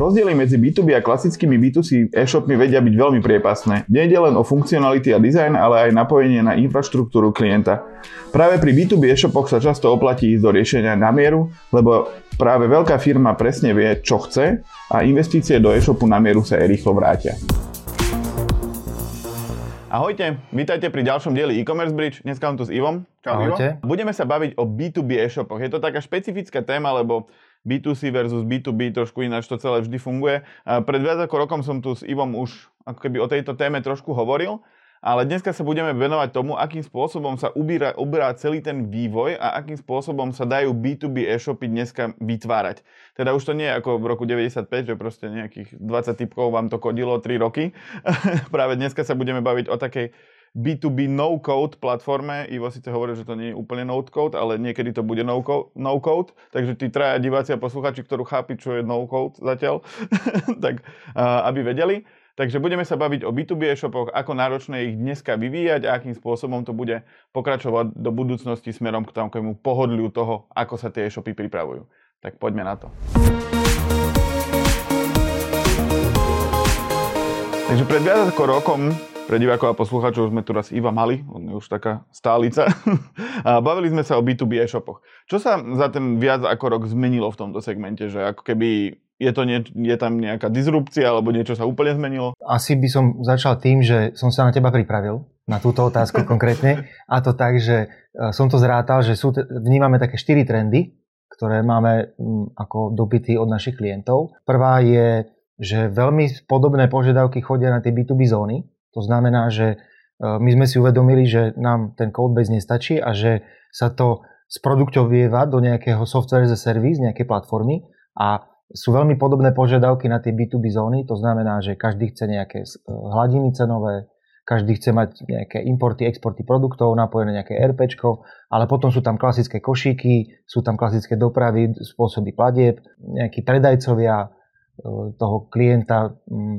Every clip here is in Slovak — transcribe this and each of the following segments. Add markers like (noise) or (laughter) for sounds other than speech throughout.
Rozdiely medzi B2B a klasickými B2C e-shopmi vedia byť veľmi priepasné. Nejde len o funkcionality a dizajn, ale aj napojenie na infraštruktúru klienta. Práve pri B2B e-shopoch sa často oplatí ísť do riešenia na mieru, lebo práve veľká firma presne vie, čo chce a investície do e-shopu na mieru sa aj rýchlo vrátia. Ahojte, vítajte pri ďalšom dieli e-commerce bridge. Dneska mám tu s Ivom. Čau, Ahojte. Ivo. Budeme sa baviť o B2B e-shopoch. Je to taká špecifická téma, lebo B2C versus B2B, trošku ináč to celé vždy funguje. Pred viac ako rokom som tu s Ivom už ako keby o tejto téme trošku hovoril, ale dneska sa budeme venovať tomu, akým spôsobom sa ubíra, ubíra celý ten vývoj a akým spôsobom sa dajú B2B e-shopy dneska vytvárať. Teda už to nie je ako v roku 95, že proste nejakých 20 typkov vám to kodilo 3 roky. (laughs) Práve dneska sa budeme baviť o takej B2B no-code platforme. Ivo síce hovorí, že to nie je úplne no-code, ale niekedy to bude no-code. Takže tí traja diváci a posluchači, ktorú chápi, čo je no-code zatiaľ, (laughs) tak aby vedeli. Takže budeme sa baviť o B2B e-shopoch, ako náročné ich dneska vyvíjať a akým spôsobom to bude pokračovať do budúcnosti smerom k takému pohodliu toho, ako sa tie e-shopy pripravujú. Tak poďme na to. Takže pred viac ako rokom pre divákov a poslucháčov sme tu raz Iva mali, on je už taká stálica. (laughs) a bavili sme sa o B2B e-shopoch. Čo sa za ten viac ako rok zmenilo v tomto segmente? Že ako keby je, to nie, je tam nejaká disrupcia alebo niečo sa úplne zmenilo? Asi by som začal tým, že som sa na teba pripravil na túto otázku konkrétne. A to tak, že e, som to zrátal, že sú, vnímame také štyri trendy, ktoré máme mm, ako dopity od našich klientov. Prvá je, že veľmi podobné požiadavky chodia na tie B2B zóny, to znamená, že e, my sme si uvedomili, že nám ten codebase nestačí a že sa to sproduktovieva do nejakého software as a service, nejakej platformy a sú veľmi podobné požiadavky na tie B2B zóny, to znamená, že každý chce nejaké e, hladiny cenové, každý chce mať nejaké importy, exporty produktov, napojené nejaké RPčko, ale potom sú tam klasické košíky, sú tam klasické dopravy, spôsoby platieb, nejakí predajcovia e, toho klienta,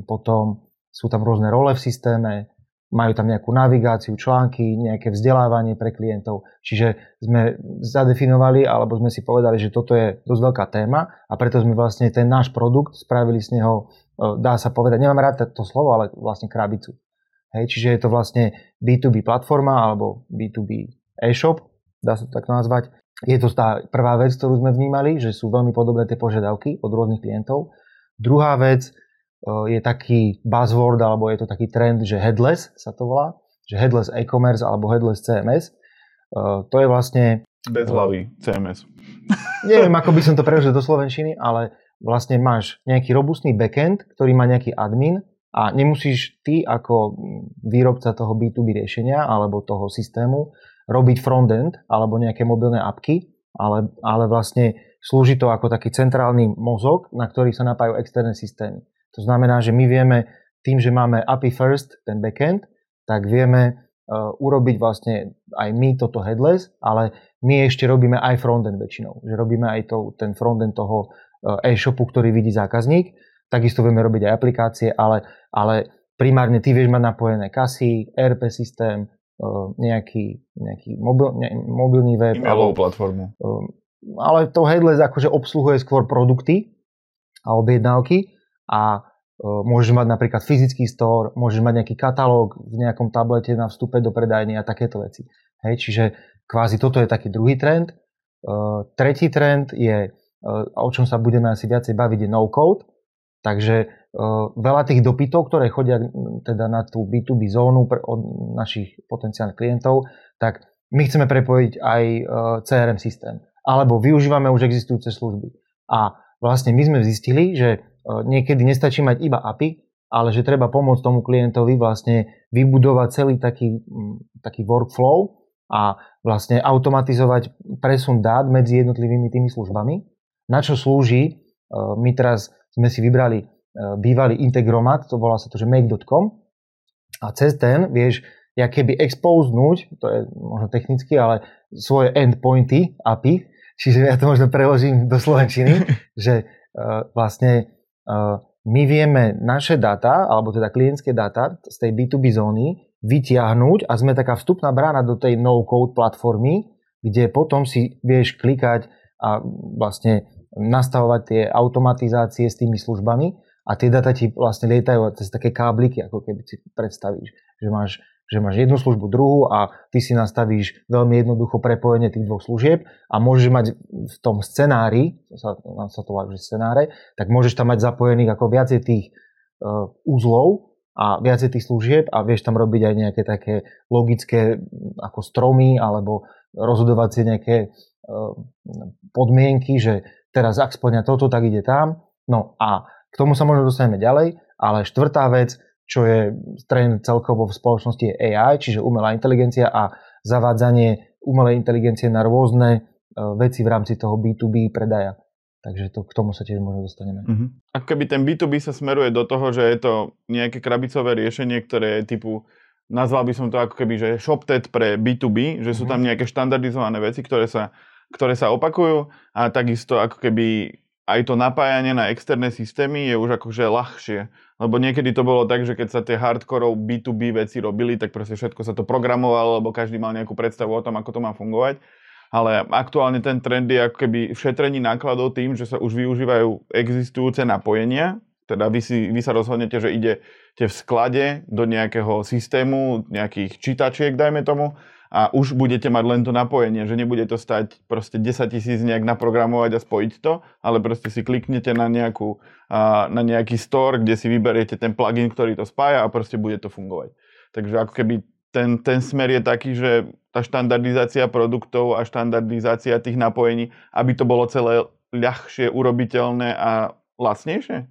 potom sú tam rôzne role v systéme, majú tam nejakú navigáciu, články, nejaké vzdelávanie pre klientov. Čiže sme zadefinovali, alebo sme si povedali, že toto je dosť veľká téma a preto sme vlastne ten náš produkt spravili z neho, e, dá sa povedať, nemám rád to slovo, ale vlastne krabicu. Hej, čiže je to vlastne B2B platforma alebo B2B e-shop, dá sa to tak nazvať. Je to tá prvá vec, ktorú sme vnímali, že sú veľmi podobné tie požiadavky od rôznych klientov. Druhá vec, je taký buzzword, alebo je to taký trend, že headless sa to volá, že headless e-commerce alebo headless CMS. To je vlastne... Bez hlavy CMS. (laughs) Neviem, ako by som to preložil do Slovenčiny, ale vlastne máš nejaký robustný backend, ktorý má nejaký admin a nemusíš ty ako výrobca toho B2B riešenia alebo toho systému robiť frontend alebo nejaké mobilné apky, ale, ale vlastne slúži to ako taký centrálny mozog, na ktorý sa napájajú externé systémy. To znamená, že my vieme tým, že máme API first, ten backend, tak vieme uh, urobiť vlastne aj my toto headless, ale my ešte robíme aj frontend väčšinou. Že robíme aj to, ten frontend toho uh, e-shopu, ktorý vidí zákazník. Takisto vieme robiť aj aplikácie, ale, ale primárne ty vieš mať napojené kasy, ERP systém, uh, nejaký, nejaký mobil, ne, mobilný web. E-mailovú platformu. Ale to headless akože obsluhuje skôr produkty a objednávky a e, môžeš mať napríklad fyzický store, môžeš mať nejaký katalóg v nejakom tablete na vstupe do predajny a takéto veci. Hej, čiže kvázi toto je taký druhý trend. Uh, tretí trend je, uh, o čom sa budeme asi viacej baviť, je no-code. Takže veľa tých dopytov, ktoré chodia teda na tú B2B zónu od našich potenciálnych klientov, tak my chceme prepojiť aj CRM systém. Alebo využívame už existujúce služby. A vlastne my sme zistili, že niekedy nestačí mať iba API, ale že treba pomôcť tomu klientovi vlastne vybudovať celý taký, taký workflow a vlastne automatizovať presun dát medzi jednotlivými tými službami. Na čo slúži, my teraz sme si vybrali bývalý integromat, to volá sa to, že make.com a cez ten vieš, ja keby expoznúť, to je možno technicky, ale svoje endpointy API, čiže ja to možno preložím do slovenčiny, (laughs) že vlastne my vieme naše data, alebo teda klientské data z tej B2B zóny vytiahnuť a sme taká vstupná brána do tej no-code platformy, kde potom si vieš klikať a vlastne nastavovať tie automatizácie s tými službami a tie data ti vlastne lietajú cez také kábliky, ako keby si predstavíš, že máš, že máš jednu službu, druhú a ty si nastavíš veľmi jednoducho prepojenie tých dvoch služieb a môžeš mať v tom scenári, sa, sa to že scenáre, tak môžeš tam mať zapojených ako viacej tých uh, úzlov a viacej tých služieb a vieš tam robiť aj nejaké také logické ako stromy alebo rozhodovacie nejaké uh, podmienky, že teraz ak splňa toto, tak ide tam. No a k tomu sa možno dostaneme ďalej, ale štvrtá vec, čo je trend celkovo v spoločnosti je AI, čiže umelá inteligencia a zavádzanie umelej inteligencie na rôzne e, veci v rámci toho B2B predaja. Takže to, k tomu sa tiež možno dostaneme. Uh-huh. Ako keby ten B2B sa smeruje do toho, že je to nejaké krabicové riešenie, ktoré je typu, nazval by som to ako keby, že ShopTet pre B2B, že sú mhm. tam nejaké štandardizované veci, ktoré sa, ktoré sa opakujú a takisto ako keby aj to napájanie na externé systémy je už akože ľahšie. Lebo niekedy to bolo tak, že keď sa tie hardcore B2B veci robili, tak proste všetko sa to programovalo, lebo každý mal nejakú predstavu o tom, ako to má fungovať. Ale aktuálne ten trend je ako keby šetrení nákladov tým, že sa už využívajú existujúce napojenia, teda vy, si, vy sa rozhodnete, že idete v sklade do nejakého systému, nejakých čítačiek, dajme tomu, a už budete mať len to napojenie, že nebude to stať proste 10 tisíc nejak naprogramovať a spojiť to, ale proste si kliknete na, nejakú, na nejaký store, kde si vyberiete ten plugin, ktorý to spája a proste bude to fungovať. Takže ako keby ten, ten smer je taký, že tá štandardizácia produktov a štandardizácia tých napojení, aby to bolo celé ľahšie, urobiteľné a lacnejšie?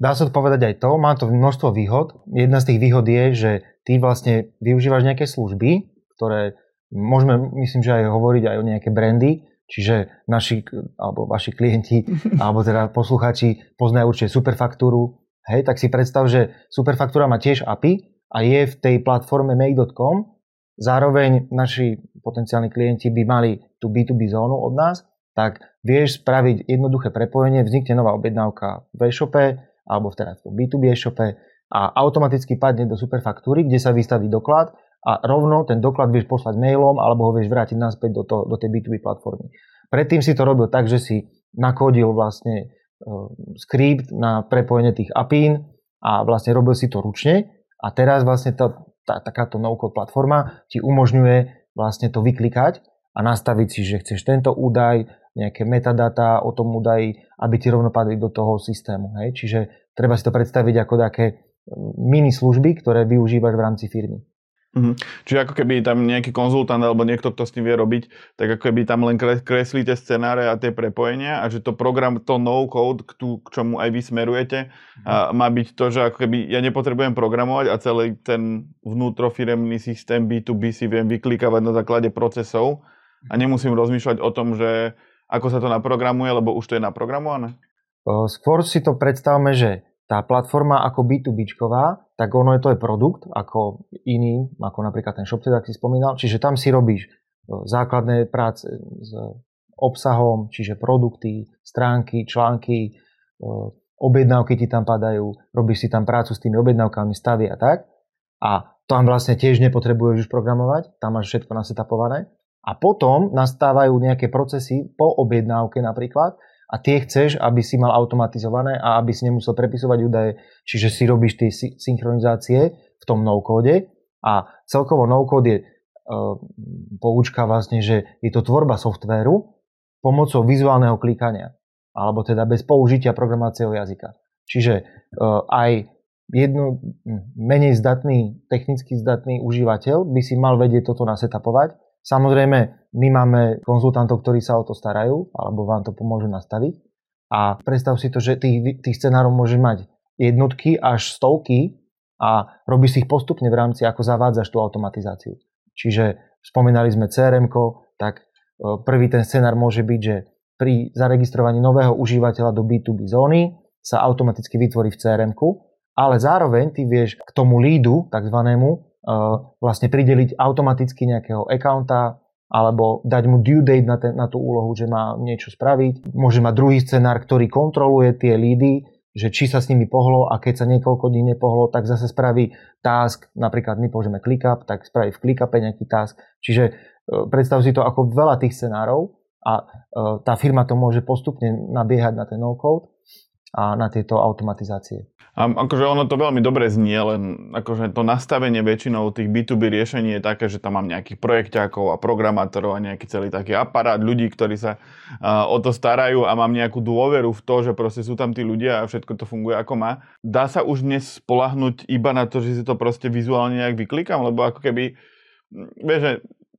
Dá sa to povedať aj to, má to množstvo výhod. Jedna z tých výhod je, že ty vlastne využívaš nejaké služby, ktoré môžeme, myslím, že aj hovoriť aj o nejaké brandy, čiže naši, alebo vaši klienti, (laughs) alebo teda posluchači poznajú určite Superfaktúru, hej, tak si predstav, že Superfaktúra má tiež API a je v tej platforme make.com, zároveň naši potenciálni klienti by mali tú B2B zónu od nás, tak vieš spraviť jednoduché prepojenie, vznikne nová objednávka v e-shope, alebo teda v B2B e-shope a automaticky padne do superfaktúry, kde sa vystaví doklad a rovno ten doklad vieš poslať mailom alebo ho vieš vrátiť naspäť do, to, do tej B2B platformy. Predtým si to robil tak, že si nakodil vlastne uh, skript na prepojenie tých APIN a vlastne robil si to ručne a teraz vlastne tá, tá, takáto no-code platforma ti umožňuje vlastne to vyklikať a nastaviť si, že chceš tento údaj, nejaké metadata o tom údaji, aby ti rovno padli do toho systému. Hej? Čiže treba si to predstaviť ako také mini služby, ktoré využívaš v rámci firmy. Mm-hmm. Čiže ako keby tam nejaký konzultant alebo niekto, kto s tým vie robiť, tak ako keby tam len kreslíte scenáre a tie prepojenia a že to program, to no-code, k, tú, k čomu aj vy smerujete, mm-hmm. a má byť to, že ako keby ja nepotrebujem programovať a celý ten vnútrofiremný systém B2B si viem vyklikávať na základe procesov a nemusím rozmýšľať o tom, že ako sa to naprogramuje, lebo už to je naprogramované? Skôr si to predstavme, že tá platforma ako B2Bčková, tak ono je to aj produkt ako iný, ako napríklad ten ShopTed, ak si spomínal. Čiže tam si robíš e, základné práce s obsahom, čiže produkty, stránky, články, e, objednávky ti tam padajú, robíš si tam prácu s tými objednávkami, stavy a tak. A tam vlastne tiež nepotrebuješ už programovať, tam máš všetko nasetapované. A potom nastávajú nejaké procesy po objednávke napríklad, a tie chceš, aby si mal automatizované a aby si nemusel prepisovať údaje, čiže si robíš tie synchronizácie v tom no-kóde a celkovo no-code je uh, poučka vlastne, že je to tvorba softvéru pomocou vizuálneho klikania alebo teda bez použitia programácieho jazyka. Čiže uh, aj jedno, menej zdatný, technicky zdatný užívateľ by si mal vedieť toto nasetapovať Samozrejme, my máme konzultantov, ktorí sa o to starajú, alebo vám to pomôžu nastaviť. A predstav si to, že tých, tých scenárov môže mať jednotky až stovky a robíš si ich postupne v rámci, ako zavádzaš tú automatizáciu. Čiže spomínali sme crm tak e, prvý ten scenár môže byť, že pri zaregistrovaní nového užívateľa do B2B zóny sa automaticky vytvorí v crm ale zároveň ty vieš k tomu lídu, takzvanému, vlastne prideliť automaticky nejakého accounta alebo dať mu due date na, ten, na tú úlohu, že má niečo spraviť. Môže mať druhý scenár, ktorý kontroluje tie lídy, že či sa s nimi pohlo a keď sa niekoľko dní nepohlo, tak zase spraví task, napríklad my použijeme ClickUp, tak spraví v ClickUpe nejaký task. Čiže e, predstav si to ako veľa tých scenárov a tá firma to môže postupne nabiehať na ten no-code a na tieto automatizácie. A akože ono to veľmi dobre znie, len akože to nastavenie väčšinou tých B2B riešení je také, že tam mám nejakých projekťákov a programátorov a nejaký celý taký aparát ľudí, ktorí sa uh, o to starajú a mám nejakú dôveru v to, že proste sú tam tí ľudia a všetko to funguje ako má. Dá sa už dnes spolahnuť iba na to, že si to proste vizuálne nejak vyklikám, lebo ako keby, vieš,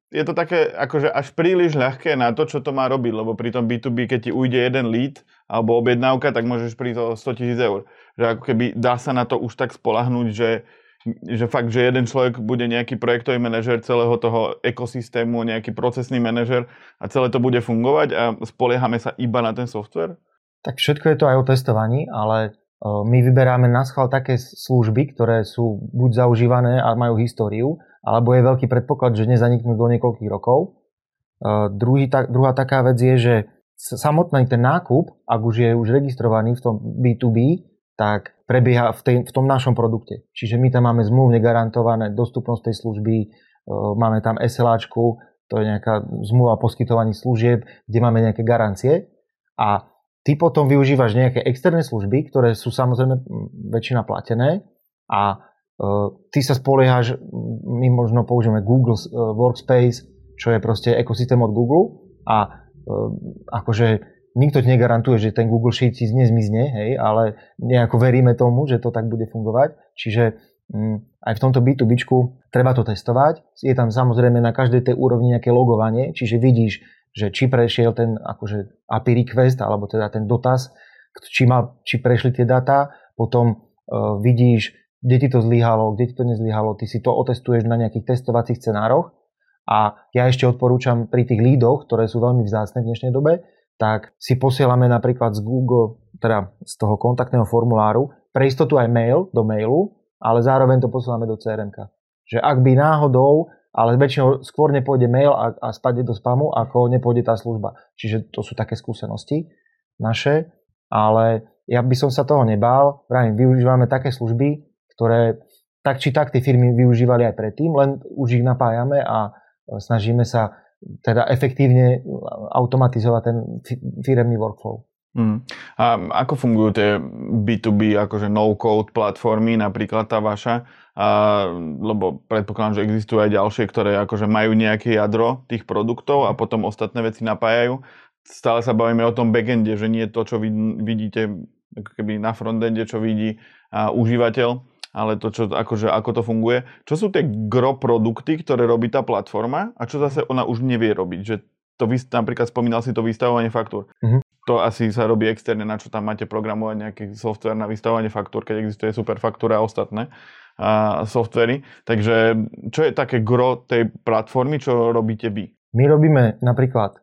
je to také akože až príliš ľahké na to, čo to má robiť, lebo pri tom B2B, keď ti ujde jeden lead alebo objednávka, tak môžeš prísť o 100 tisíc eur. Že ako keby dá sa na to už tak spolahnúť, že, že fakt, že jeden človek bude nejaký projektový manažer celého toho ekosystému, nejaký procesný manažer a celé to bude fungovať a spoliehame sa iba na ten software? Tak všetko je to aj o testovaní, ale my vyberáme na schvál také služby, ktoré sú buď zaužívané a majú históriu, alebo je veľký predpoklad, že nezaniknú do niekoľkých rokov. Druhý, ta, druhá taká vec je, že samotný ten nákup, ak už je už registrovaný v tom B2B, tak prebieha v, tej, v tom našom produkte. Čiže my tam máme zmluvne garantované dostupnosť tej služby, máme tam SLAčku, to je nejaká zmluva o poskytovaní služieb, kde máme nejaké garancie a Ty potom využívaš nejaké externé služby, ktoré sú samozrejme väčšina platené a ty sa spoliehaš, my možno použijeme Google uh, Workspace, čo je proste ekosystém od Google a uh, akože nikto ti negarantuje, že ten Google Sheet ti nezmizne, hej, ale nejako veríme tomu, že to tak bude fungovať. Čiže um, aj v tomto B2B treba to testovať. Je tam samozrejme na každej tej úrovni nejaké logovanie, čiže vidíš, že či prešiel ten akože API request, alebo teda ten dotaz, či, ma, či prešli tie dáta, potom uh, vidíš, kde ti to zlyhalo, kde ti to nezlyhalo, ty si to otestuješ na nejakých testovacích scenároch a ja ešte odporúčam pri tých lídoch, ktoré sú veľmi vzácne v dnešnej dobe, tak si posielame napríklad z Google, teda z toho kontaktného formuláru, pre istotu aj mail do mailu, ale zároveň to posielame do crm Že ak by náhodou ale väčšinou skôr nepôjde mail a, a spadne do spamu, ako nepôjde tá služba. Čiže to sú také skúsenosti naše, ale ja by som sa toho nebál. Pravím, využívame také služby, ktoré tak či tak tie firmy využívali aj predtým, len už ich napájame a snažíme sa teda efektívne automatizovať ten firemný workflow. Mm. A ako fungujú tie B2B, akože no-code platformy, napríklad tá vaša? A, lebo predpokladám, že existujú aj ďalšie, ktoré akože majú nejaké jadro tých produktov a potom ostatné veci napájajú. Stále sa bavíme o tom backende, že nie to, čo vidíte ako keby na frontende, čo vidí a, užívateľ, ale to, čo, akože, ako to funguje. Čo sú tie gro produkty, ktoré robí tá platforma a čo zase ona už nevie robiť? Že to vy, napríklad spomínal si to vystavovanie faktúr. Uh-huh to asi sa robí externe, na čo tam máte programovať nejaký software na vystavovanie faktúr, keď existuje superfaktúra a ostatné a softvery. Takže čo je také gro tej platformy, čo robíte vy? My robíme napríklad e,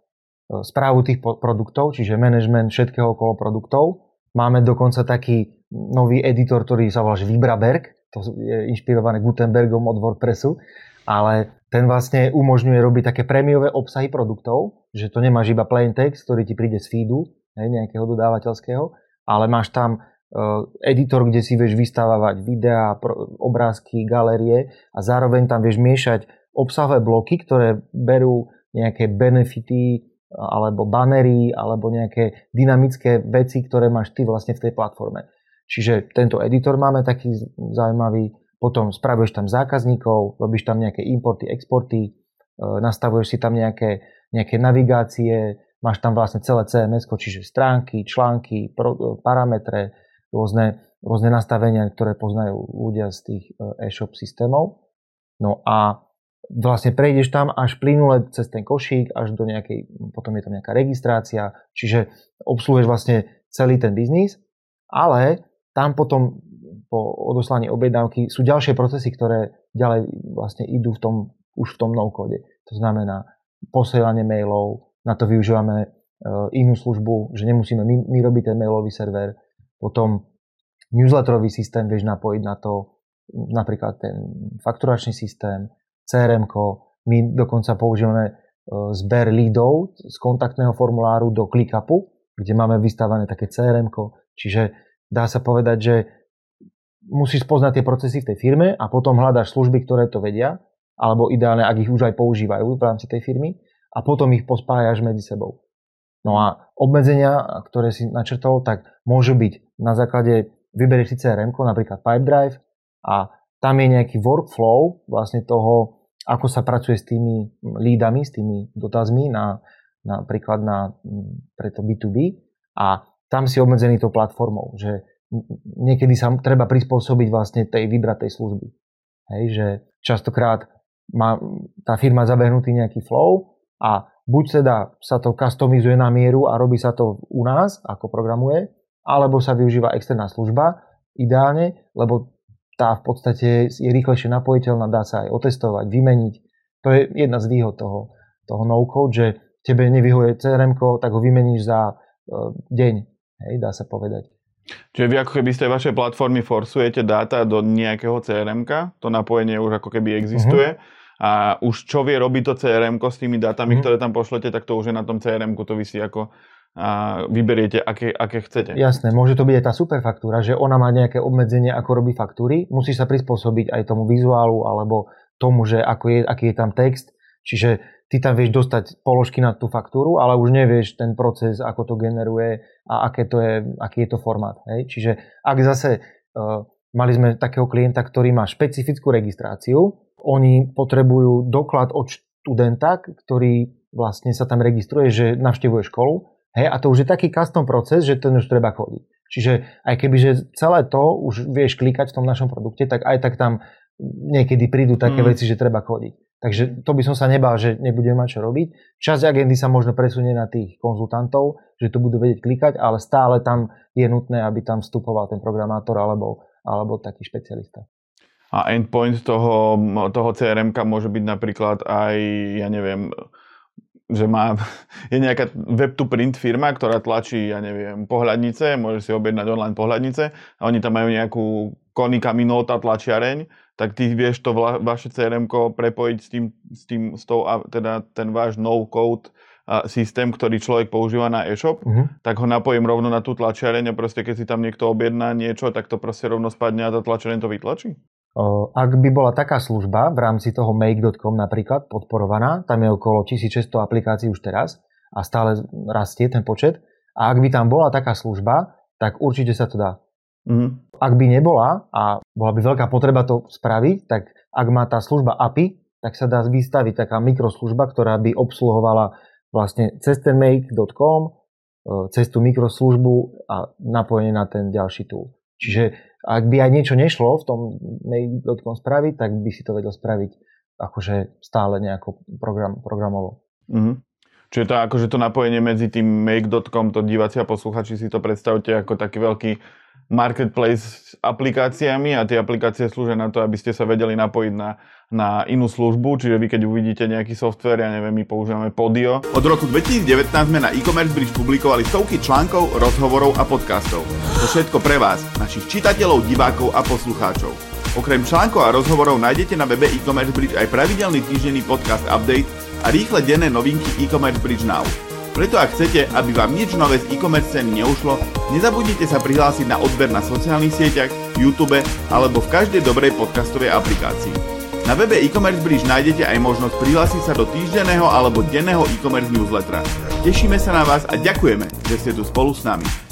správu tých produktov, čiže management všetkého okolo produktov. Máme dokonca taký nový editor, ktorý sa volá Vibraberg, to je inšpirované Gutenbergom od WordPressu, ale ten vlastne umožňuje robiť také prémiové obsahy produktov, že to nemáš iba plain text, ktorý ti príde z feedu, nejakého dodávateľského, ale máš tam uh, editor, kde si vieš vystávať videá, obrázky, galerie a zároveň tam vieš miešať obsahové bloky, ktoré berú nejaké benefity alebo banery alebo nejaké dynamické veci, ktoré máš ty vlastne v tej platforme. Čiže tento editor máme taký zaujímavý, potom spravuješ tam zákazníkov, robíš tam nejaké importy, exporty, e, nastavuješ si tam nejaké, nejaké navigácie, Máš tam vlastne celé CMS, čiže stránky, články, pro, parametre, rôzne, rôzne nastavenia, ktoré poznajú ľudia z tých e, e-shop systémov. No a vlastne prejdeš tam až plynule cez ten košík, až do nejakej, potom je tam nejaká registrácia, čiže obsluhuješ vlastne celý ten biznis, ale tam potom po odoslaní objednávky sú ďalšie procesy, ktoré ďalej vlastne idú v tom, už v tom no-kode. To znamená posielanie mailov, na to využívame e, inú službu, že nemusíme my, my robiť ten mailový server. Potom newsletterový systém vieš napojiť na to, napríklad ten fakturačný systém, crm my dokonca používame e, zber leadov z kontaktného formuláru do ClickUpu, kde máme vystavené také crm čiže dá sa povedať, že musíš poznať tie procesy v tej firme a potom hľadaš služby, ktoré to vedia, alebo ideálne, ak ich už aj používajú v rámci tej firmy a potom ich pospájaš medzi sebou. No a obmedzenia, ktoré si načrtol, tak môžu byť na základe, vyberieš si CRM, napríklad Pipedrive a tam je nejaký workflow vlastne toho, ako sa pracuje s tými lídami, s tými dotazmi na, napríklad na, pre to B2B a tam si obmedzený tou platformou, že niekedy sa treba prispôsobiť vlastne tej vybratej služby. Hej, že častokrát má tá firma zabehnutý nejaký flow a buď teda sa to customizuje na mieru a robí sa to u nás, ako programuje, alebo sa využíva externá služba, ideálne, lebo tá v podstate je rýchlejšie napojiteľná, dá sa aj otestovať, vymeniť. To je jedna z výhod toho, toho no-code, že tebe nevyhuje CRM, tak ho vymeníš za uh, deň, hej, dá sa povedať. Čiže vy ako keby z tej vašej platformy forsujete dáta do nejakého crm to napojenie už ako keby existuje. Uh-huh. A už čo vie robiť to crm s tými dátami, uh-huh. ktoré tam pošlete, tak to už je na tom crm to vy si ako a vyberiete, aké, aké chcete. Jasné, môže to byť aj tá superfaktúra, že ona má nejaké obmedzenie, ako robí faktúry. Musíš sa prispôsobiť aj tomu vizuálu alebo tomu, že ako je, aký je tam text. Čiže ty tam vieš dostať položky na tú faktúru, ale už nevieš ten proces, ako to generuje a aké to je, aký je to formát. Hej? Čiže ak zase uh, mali sme takého klienta, ktorý má špecifickú registráciu, oni potrebujú doklad od študenta, ktorý vlastne sa tam registruje, že navštevuje školu Hej, a to už je taký custom proces, že ten už treba chodiť. Čiže aj keby, že celé to už vieš klikať v tom našom produkte, tak aj tak tam niekedy prídu také mm. veci, že treba chodiť. Takže to by som sa nebal, že nebudeme mať čo robiť. Časť agendy sa možno presunie na tých konzultantov, že to budú vedieť klikať, ale stále tam je nutné, aby tam vstupoval ten programátor alebo, alebo taký špecialista. A endpoint toho, toho CRM môže byť napríklad aj, ja neviem, že má, (laughs) je nejaká web to print firma, ktorá tlačí, ja neviem, pohľadnice, môže si objednať online pohľadnice a oni tam majú nejakú Konica Minolta tlačiareň, tak ty vieš to vla, vaše crm prepojiť s tým, s tým s tou, teda ten váš no-code systém, ktorý človek používa na e-shop, uh-huh. tak ho napojím rovno na tú tlačiareň a proste keď si tam niekto objedná niečo, tak to proste rovno spadne a tá tlačiareň to vytlačí? Ak by bola taká služba v rámci toho make.com napríklad podporovaná, tam je okolo 1600 aplikácií už teraz a stále rastie ten počet, a ak by tam bola taká služba, tak určite sa to dá. Mm. Ak by nebola a bola by veľká potreba to spraviť, tak ak má tá služba API, tak sa dá vystaviť taká mikroslužba, ktorá by obsluhovala vlastne cez ten make.com, e, cez tú mikroslužbu a napojenie na ten ďalší tool. Čiže ak by aj niečo nešlo v tom mail.com spraviť, tak by si to vedel spraviť akože stále nejako program, programovo. Mm-hmm. Čiže to, akože to napojenie medzi tým make.com, to diváci a posluchači si to predstavte ako taký veľký marketplace s aplikáciami a tie aplikácie slúžia na to, aby ste sa vedeli napojiť na, na inú službu, čiže vy keď uvidíte nejaký software, ja neviem, my používame Podio. Od roku 2019 sme na e-commerce bridge publikovali stovky článkov, rozhovorov a podcastov. To všetko pre vás, našich čitateľov, divákov a poslucháčov. Okrem článkov a rozhovorov nájdete na webe e-commerce bridge aj pravidelný týždenný podcast update a rýchle denné novinky e-commerce bridge now. Preto ak chcete, aby vám nič nové z e-commerce ceny neušlo, nezabudnite sa prihlásiť na odber na sociálnych sieťach, YouTube alebo v každej dobrej podcastovej aplikácii. Na webe e-commerce bridge nájdete aj možnosť prihlásiť sa do týždenného alebo denného e-commerce newslettera. Tešíme sa na vás a ďakujeme, že ste tu spolu s nami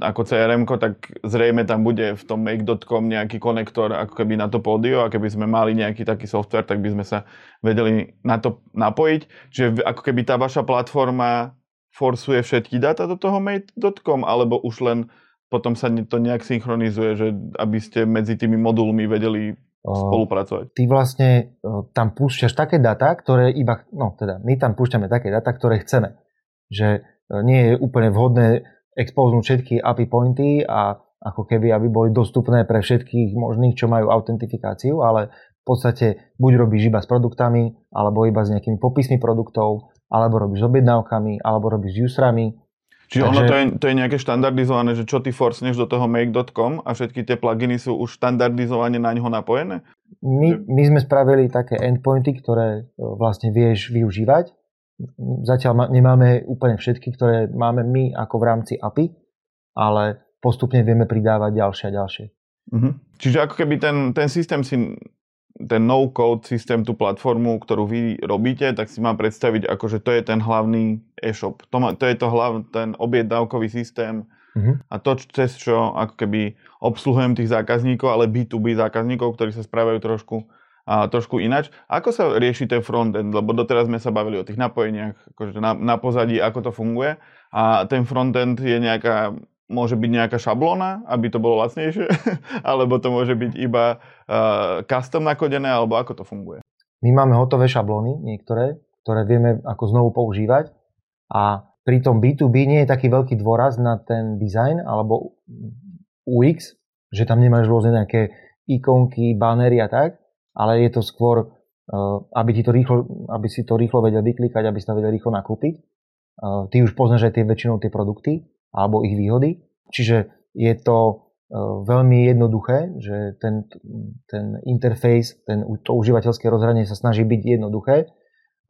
ako crm tak zrejme tam bude v tom make.com nejaký konektor ako keby na to pódio a keby sme mali nejaký taký software, tak by sme sa vedeli na to napojiť. Čiže ako keby tá vaša platforma forsuje všetky dáta do toho make.com alebo už len potom sa to nejak synchronizuje, že aby ste medzi tými modulmi vedeli spolupracovať. Ty vlastne tam púšťaš také dáta, ktoré iba, no teda my tam púšťame také dáta, ktoré chceme. Že nie je úplne vhodné expoznúť všetky API pointy a ako keby, aby boli dostupné pre všetkých možných, čo majú autentifikáciu, ale v podstate buď robíš iba s produktami, alebo iba s nejakými popismi produktov, alebo robíš s objednávkami, alebo robíš s userami. Čiže Takže... ono to je, to je nejaké štandardizované, že čo ty forcneš do toho make.com a všetky tie pluginy sú už štandardizovane na ňo napojené? My, my sme spravili také endpointy, ktoré e, vlastne vieš využívať Zatiaľ nemáme úplne všetky, ktoré máme my ako v rámci API, ale postupne vieme pridávať ďalšie a ďalšie. Uh-huh. Čiže ako keby ten, ten systém si ten no-code systém, tú platformu, ktorú vy robíte, tak si mám predstaviť, ako že to je ten hlavný e-shop. To, má, to je to hlav, ten objednávkový systém uh-huh. a to, cez čo ako keby obsluhujem tých zákazníkov, ale B2B zákazníkov, ktorí sa správajú trošku a trošku inač. Ako sa rieši ten frontend? Lebo doteraz sme sa bavili o tých napojeniach, akože na, na pozadí, ako to funguje. A ten frontend je nejaká, môže byť nejaká šablóna, aby to bolo lacnejšie, (laughs) alebo to môže byť iba uh, custom nakodené, alebo ako to funguje? My máme hotové šablóny, niektoré, ktoré vieme ako znovu používať a pri tom B2B nie je taký veľký dôraz na ten design alebo UX, že tam nemáš rôzne nejaké ikonky, banery a tak, ale je to skôr, eh, aby, ti to rýchlo, aby si to rýchlo vedel vyklikať, aby si to vedel rýchlo nakúpiť. Eh, ty už poznáš aj tie väčšinou tie produkty alebo ich výhody. Čiže je to eh, veľmi jednoduché, že ten, ten interface, ten, to užívateľské rozhranie sa snaží byť jednoduché,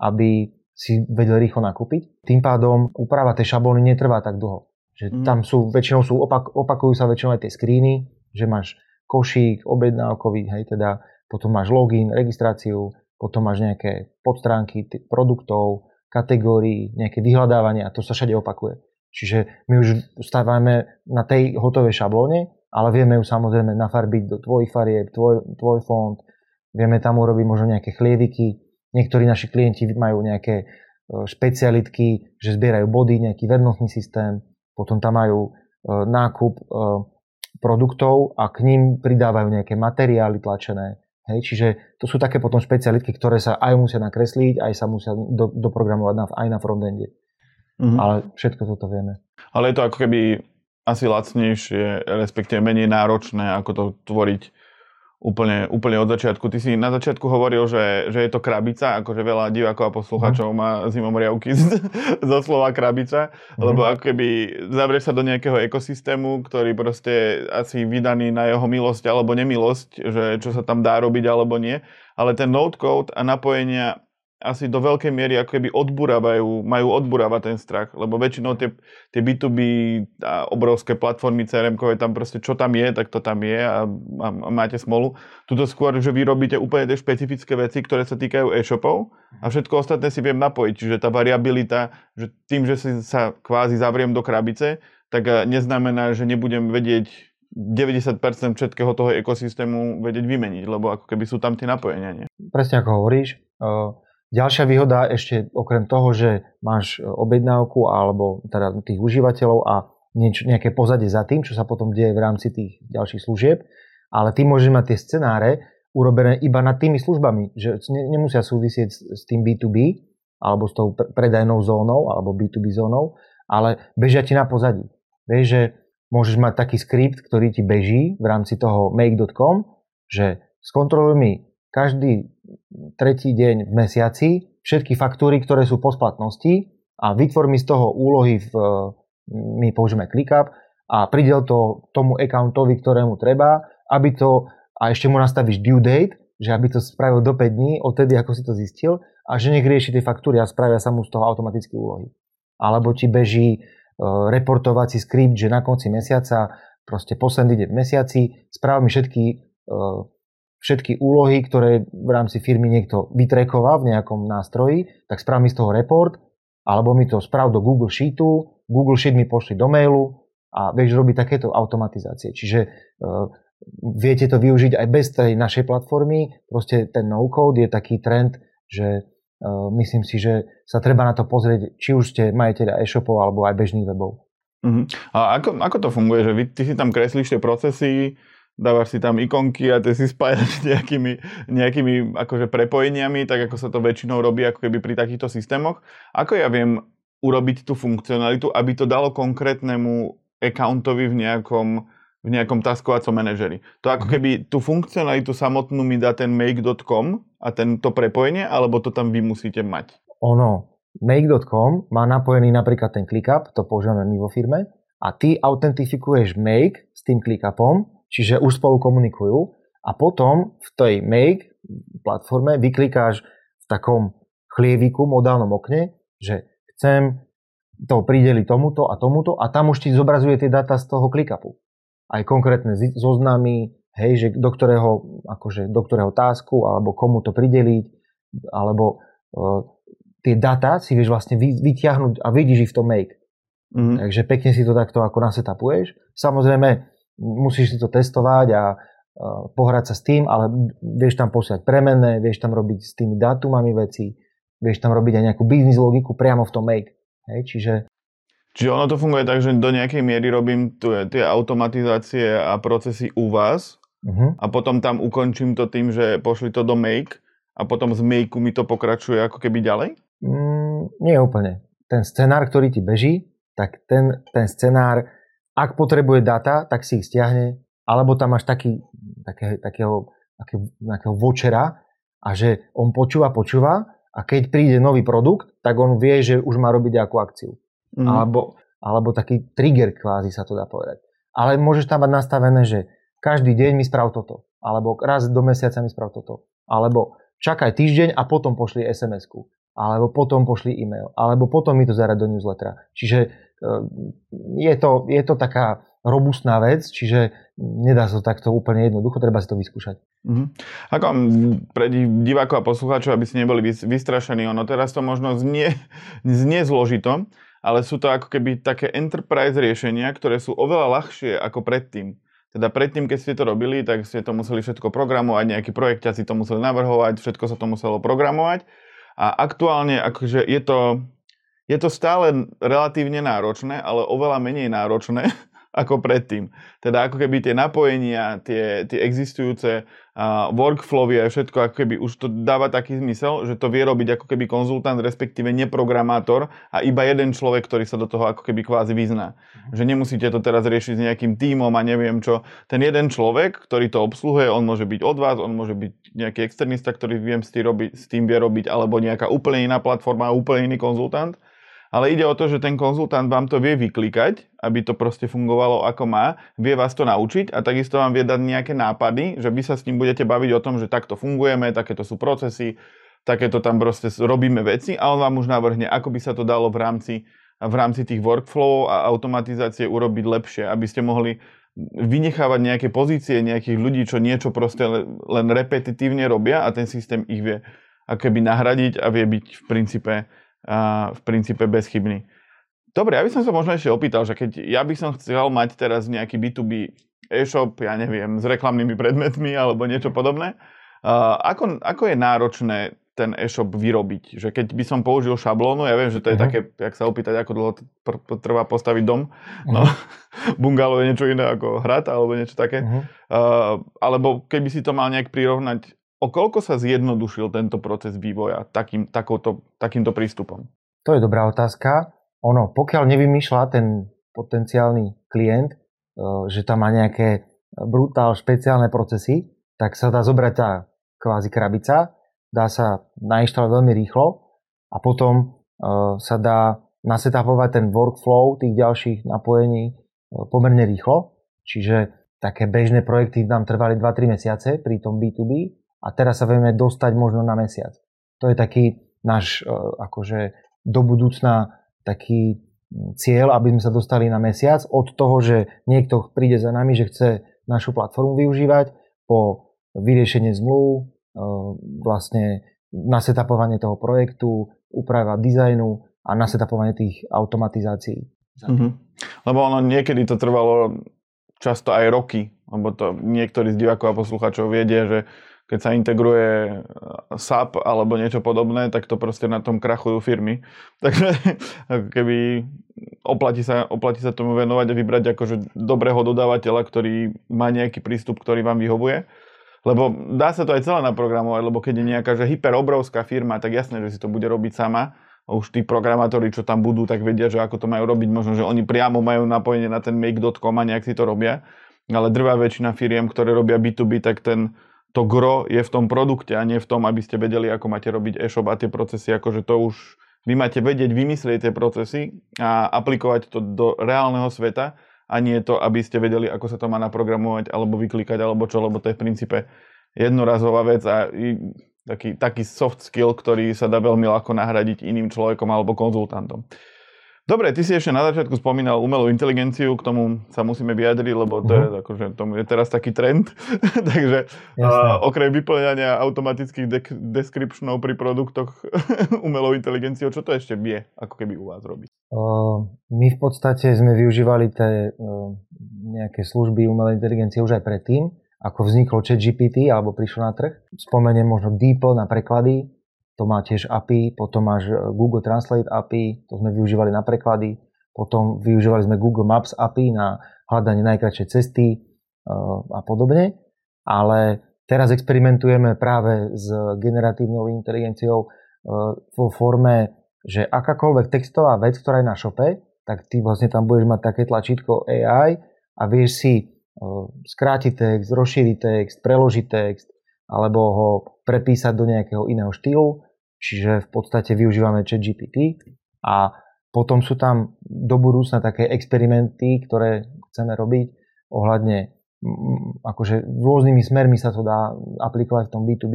aby si vedel rýchlo nakúpiť. Tým pádom úprava tej šablóny netrvá tak dlho. Že mm. tam sú, väčšinou sú, opak, opakujú sa väčšinou aj tie screeny, že máš košík, objednávkový, hej, teda potom máš login, registráciu, potom máš nejaké podstránky produktov, kategórií, nejaké vyhľadávanie a to sa všade opakuje. Čiže my už stávame na tej hotovej šablóne, ale vieme ju samozrejme nafarbiť do tvojich farieb, tvoj, tvoj fond, vieme tam urobiť možno nejaké chlieviky. Niektorí naši klienti majú nejaké e, špecialitky, že zbierajú body, nejaký vernostný systém, potom tam majú e, nákup e, produktov a k ním pridávajú nejaké materiály tlačené, Hej, čiže to sú také potom špecialitky, ktoré sa aj musia nakresliť, aj sa musia do, doprogramovať na, aj na frontende. Mm-hmm. Ale všetko toto vieme. Ale je to ako keby asi lacnejšie, respektíve menej náročné, ako to tvoriť úplne, úplne od začiatku. Ty si na začiatku hovoril, že, že je to krabica, akože veľa divákov a poslucháčov mm. má zimomriavky zo slova krabica, mm. lebo ako keby zavrieš sa do nejakého ekosystému, ktorý proste asi vydaný na jeho milosť alebo nemilosť, že čo sa tam dá robiť alebo nie, ale ten node code a napojenia asi do veľkej miery ako keby odburávajú, majú odburávať ten strach, lebo väčšinou tie, tie B2B a obrovské platformy crm tam proste čo tam je, tak to tam je a, a, a máte smolu. Tuto skôr, že vy robíte úplne tie špecifické veci, ktoré sa týkajú e-shopov a všetko ostatné si viem napojiť. Čiže tá variabilita, že tým, že si sa kvázi zavriem do krabice, tak eh, neznamená, že nebudem vedieť 90% všetkého toho ekosystému vedieť vymeniť, lebo ako keby sú tam tie napojenia. Nie? Presne ako hovoríš. Uh Ďalšia výhoda ešte okrem toho, že máš e, objednávku alebo teda tých užívateľov a nieč, nejaké pozadie za tým, čo sa potom deje v rámci tých ďalších služieb, ale ty môžeš mať tie scenáre urobené iba nad tými službami, že nemusia súvisieť s tým B2B alebo s tou predajnou zónou alebo B2B zónou, ale bežia ti na pozadí. Vieš, že môžeš mať taký skript, ktorý ti beží v rámci toho make.com, že skontroluj mi každý tretí deň v mesiaci všetky faktúry, ktoré sú po splatnosti a vytvor mi z toho úlohy v, my použijeme ClickUp a pridel to tomu accountovi, ktorému treba, aby to, a ešte mu nastavíš due date, že aby to spravil do 5 dní, odtedy ako si to zistil a že nech rieši tie faktúry a spravia sa mu z toho automaticky úlohy. Alebo ti beží uh, reportovací skript, že na konci mesiaca, proste posledný deň v mesiaci, správ mi všetky uh, všetky úlohy, ktoré v rámci firmy niekto vytrekoval v nejakom nástroji, tak sprav mi z toho report, alebo mi to sprav do Google Sheetu, Google Sheet mi pošli do mailu a vieš robiť takéto automatizácie. Čiže uh, viete to využiť aj bez tej našej platformy. Proste ten no-code je taký trend, že uh, myslím si, že sa treba na to pozrieť, či už ste majiteľa e-shopov alebo aj bežných webov. Uh-huh. A ako, ako to funguje? Že vy, ty si tam kreslíš tie procesy, dávaš si tam ikonky a ty si spájaš nejakými, nejakými akože prepojeniami, tak ako sa to väčšinou robí ako keby pri takýchto systémoch. Ako ja viem urobiť tú funkcionalitu, aby to dalo konkrétnemu accountovi v nejakom, v nejakom taskovacom manažeri. To ako mhm. keby tú funkcionalitu samotnú mi dá ten make.com a tento prepojenie, alebo to tam vy musíte mať? Ono, make.com má napojený napríklad ten ClickUp, to používame my vo firme, a ty autentifikuješ make s tým ClickUpom čiže už spolu komunikujú a potom v tej Make platforme vyklikáš v takom chlieviku, modálnom okne, že chcem to prideliť tomuto a tomuto a tam už ti zobrazuje tie dáta z toho ClickUpu. Aj konkrétne zoznamy, hej, že do ktorého, akože, do ktorého tásku, alebo komu to prideliť, alebo uh, tie data si vieš vlastne vy, vyťahnuť a vidíš ich v tom make. Mm-hmm. Takže pekne si to takto ako nasetapuješ. Samozrejme, musíš si to testovať a pohrať sa s tým, ale vieš tam posiať premenné, vieš tam robiť s tými dátumami veci, vieš tam robiť aj nejakú biznis logiku priamo v tom make. Hej, čiže Čiže ono to funguje tak, že do nejakej miery robím tie automatizácie a procesy u vás uh-huh. a potom tam ukončím to tým, že pošli to do Make a potom z Make mi to pokračuje ako keby ďalej? Mm, nie úplne. Ten scenár, ktorý ti beží, tak ten, ten scenár, ak potrebuje data, tak si ich stiahne, alebo tam máš taký, také, takého, takého, takého vočera a že on počúva, počúva a keď príde nový produkt, tak on vie, že už má robiť nejakú akciu. Mm. Alebo, alebo taký trigger kvázi sa to dá povedať. Ale môžeš tam mať nastavené, že každý deň mi sprav toto. Alebo raz do mesiaca mi sprav toto. Alebo čakaj týždeň a potom pošli SMS-ku. Alebo potom pošli e-mail. Alebo potom mi to zarad do newslettera. Čiže je to, je to taká robustná vec, čiže nedá sa to takto úplne jednoducho, treba si to vyskúšať. Mm-hmm. Ako pre divákov a poslucháčov, aby si neboli vystrašení, ono teraz to možno znie, (laughs) znie zložito, ale sú to ako keby také enterprise riešenia, ktoré sú oveľa ľahšie ako predtým. Teda predtým, keď ste to robili, tak ste to museli všetko programovať, nejaký projekťaci to museli navrhovať, všetko sa to muselo programovať. A aktuálne akože je to, je to stále relatívne náročné, ale oveľa menej náročné (laughs) ako predtým. Teda ako keby tie napojenia, tie, tie existujúce uh, workflowy a všetko, ako keby už to dáva taký zmysel, že to vie robiť ako keby konzultant, respektíve neprogramátor a iba jeden človek, ktorý sa do toho ako keby kvázi vyzná. Že nemusíte to teraz riešiť s nejakým tímom a neviem čo. Ten jeden človek, ktorý to obsluhuje, on môže byť od vás, on môže byť nejaký externista, ktorý viem s tým, robiť, s tým vie robiť, alebo nejaká úplne iná platforma, úplne iný konzultant ale ide o to, že ten konzultant vám to vie vyklikať, aby to proste fungovalo ako má, vie vás to naučiť a takisto vám vie dať nejaké nápady, že vy sa s ním budete baviť o tom, že takto fungujeme, takéto sú procesy, takéto tam proste robíme veci a on vám už navrhne, ako by sa to dalo v rámci, v rámci tých workflow a automatizácie urobiť lepšie, aby ste mohli vynechávať nejaké pozície nejakých ľudí, čo niečo proste len repetitívne robia a ten systém ich vie akoby nahradiť a vie byť v princípe a v princípe bezchybný. Dobre, ja by som sa možno ešte opýtal, že keď ja by som chcel mať teraz nejaký B2B e-shop, ja neviem, s reklamnými predmetmi alebo niečo podobné, uh, ako, ako je náročné ten e-shop vyrobiť? Že keď by som použil šablónu, ja viem, že to je uh-huh. také, jak sa opýtať, ako dlho pr- pr- trvá postaviť dom. No, (laughs) uh-huh. bungalow je niečo iné ako hrad alebo niečo také. Uh-huh. Uh, alebo keby si to mal nejak prirovnať O koľko sa zjednodušil tento proces vývoja takým, takouto, takýmto prístupom? To je dobrá otázka. Ono, pokiaľ nevymýšľa ten potenciálny klient, e, že tam má nejaké brutál špeciálne procesy, tak sa dá zobrať tá kvázi krabica, dá sa nainštalovať veľmi rýchlo a potom e, sa dá nasetapovať ten workflow tých ďalších napojení e, pomerne rýchlo. Čiže také bežné projekty nám trvali 2-3 mesiace pri tom B2B a teraz sa vieme dostať možno na mesiac. To je taký náš e, akože do budúcna taký cieľ, aby sme sa dostali na mesiac od toho, že niekto príde za nami, že chce našu platformu využívať po vyriešenie zmluv, e, vlastne nasetapovanie toho projektu, úprava dizajnu a nasetapovanie tých automatizácií. Mm-hmm. Lebo ono niekedy to trvalo často aj roky, lebo to niektorí z divákov a poslucháčov vedia, že keď sa integruje eh, SAP alebo niečo podobné, tak to proste na tom krachujú firmy. (laughs) Takže keby oplatí sa, oplatí sa tomu venovať a vybrať akože dobrého dodávateľa, ktorý má nejaký prístup, ktorý vám vyhovuje. Lebo dá sa to aj celé naprogramovať, lebo keď je nejaká že hyperobrovská firma, tak jasné, že si to bude robiť sama. A už tí programátori, čo tam budú, tak vedia, že ako to majú robiť. Možno, že oni priamo majú napojenie na ten make.com a nejak si to robia. Ale drvá väčšina firiem, ktoré robia B2B, tak ten, to gro je v tom produkte a nie v tom, aby ste vedeli, ako máte robiť e-shop a tie procesy, akože to už vy máte vedieť vymyslieť tie procesy a aplikovať to do reálneho sveta a nie to, aby ste vedeli, ako sa to má naprogramovať alebo vyklikať alebo čo, lebo to je v princípe jednorazová vec a taký, taký soft skill, ktorý sa dá veľmi ľahko nahradiť iným človekom alebo konzultantom. Dobre, ty si ešte na začiatku spomínal umelú inteligenciu, k tomu sa musíme vyjadriť, lebo to, je, akože, tomu je teraz taký trend. (laughs) Takže uh, okrem vyplňania automatických de- descriptionov pri produktoch (laughs) umelou inteligenciou, čo to ešte vie, ako keby u vás robí? Uh, my v podstate sme využívali tie uh, nejaké služby umelej inteligencie už aj predtým, ako vzniklo ChatGPT alebo prišlo na trh. Spomeniem možno DeepL na preklady, to má tiež API, potom máš e, Google Translate API, to sme využívali na preklady, potom využívali sme Google Maps API na hľadanie najkračšej cesty e, a podobne, ale teraz experimentujeme práve s generatívnou inteligenciou e, vo forme, že akákoľvek textová vec, ktorá je na šope, tak ty vlastne tam budeš mať také tlačítko AI a vieš si skrátiť text, rozšíriť text, preložiť text, alebo ho prepísať do nejakého iného štýlu Čiže v podstate využívame chat GPT a potom sú tam do budúcna také experimenty, ktoré chceme robiť ohľadne akože rôznymi smermi sa to dá aplikovať v tom B2B.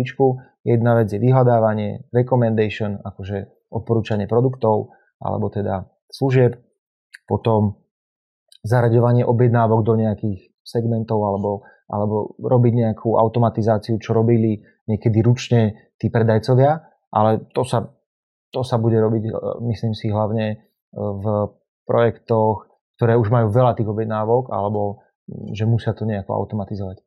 Jedna vec je vyhľadávanie, recommendation, akože odporúčanie produktov alebo teda služieb, potom zaraďovanie objednávok do nejakých segmentov alebo, alebo robiť nejakú automatizáciu, čo robili niekedy ručne tí predajcovia ale to sa, to sa bude robiť, e, myslím si, hlavne e, v projektoch, ktoré už majú veľa tých objednávok, alebo že musia to nejako automatizovať.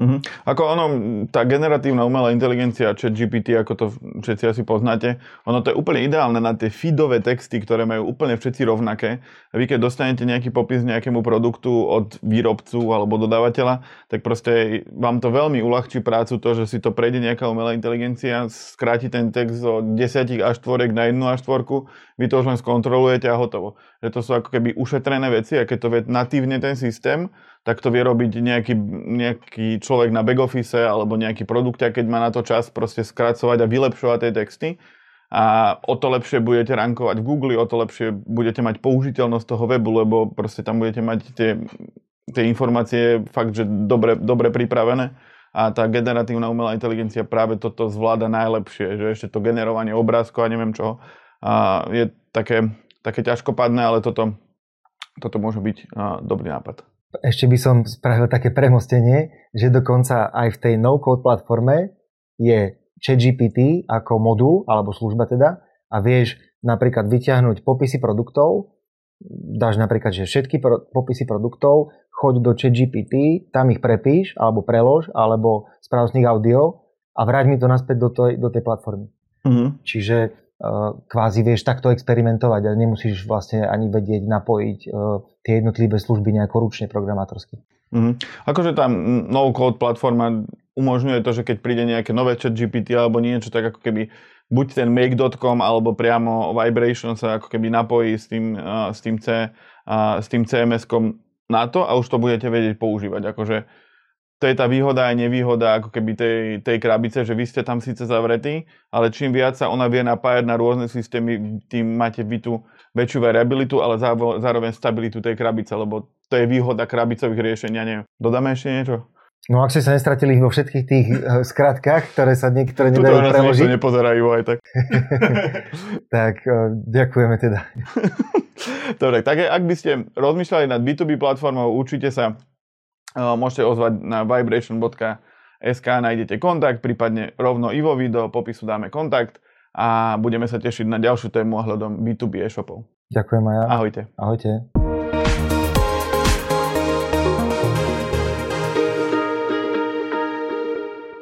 Uh-huh. Ako ono, tá generatívna umelá inteligencia, chat GPT, ako to všetci asi poznáte, ono to je úplne ideálne na tie feedové texty, ktoré majú úplne všetci rovnaké. Vy keď dostanete nejaký popis nejakému produktu od výrobcu alebo dodávateľa, tak proste vám to veľmi uľahčí prácu to, že si to prejde nejaká umelá inteligencia, skráti ten text zo 10 až 4 na 1 až 4, vy to už len skontrolujete a hotovo. Že to sú ako keby ušetrené veci a keď to vie natívne ten systém, tak to vie robiť nejaký, nejaký človek na back office alebo nejaký produkt, keď má na to čas proste skracovať a vylepšovať tie texty. A o to lepšie budete rankovať v Google, o to lepšie budete mať použiteľnosť toho webu, lebo proste tam budete mať tie, tie informácie fakt, že dobre, dobre pripravené. A tá generatívna umelá inteligencia práve toto zvláda najlepšie, že ešte to generovanie obrázkov a neviem čo a je také, také ťažkopadné, ale toto, toto môže byť dobrý nápad. Ešte by som spravil také premostenie, že dokonca aj v tej no-code platforme je ChatGPT ako modul, alebo služba teda, a vieš napríklad vyťahnuť popisy produktov, dáš napríklad, že všetky pro, popisy produktov, choď do ChatGPT, tam ich prepíš, alebo prelož, alebo sprav z nich audio a vráť mi to naspäť do, tej, do tej platformy. Mm-hmm. Čiže kvázi vieš takto experimentovať a nemusíš vlastne ani vedieť napojiť tie jednotlivé služby nejako ručne programátorsky. Mm-hmm. Akože tá no-code platforma umožňuje to, že keď príde nejaké nové chat GPT alebo niečo, tak ako keby buď ten make.com alebo priamo Vibration sa ako keby napojí s tým, uh, s tým, C, s tým CMS-kom na to a už to budete vedieť používať. Akože to je tá výhoda a nevýhoda ako keby tej, tej krabice, že vy ste tam síce zavretí, ale čím viac sa ona vie napájať na rôzne systémy, tým máte vy tú väčšiu variabilitu, ale zároveň stabilitu tej krabice, lebo to je výhoda krabicových riešenia. Neviem. Dodáme ešte niečo? No ak ste sa nestratili vo všetkých tých uh, skratkách, ktoré sa niektoré nedajú Tuto preložiť. Tuto nepozerajú aj tak. (laughs) tak uh, ďakujeme teda. (laughs) Dobre, tak ak by ste rozmýšľali nad B2B platformou, určite sa môžete ozvať na vibration.sk, nájdete kontakt, prípadne rovno Ivovi do popisu dáme kontakt a budeme sa tešiť na ďalšiu tému ohľadom B2B e-shopov. Ďakujem aj ja. Ahojte. Ahojte.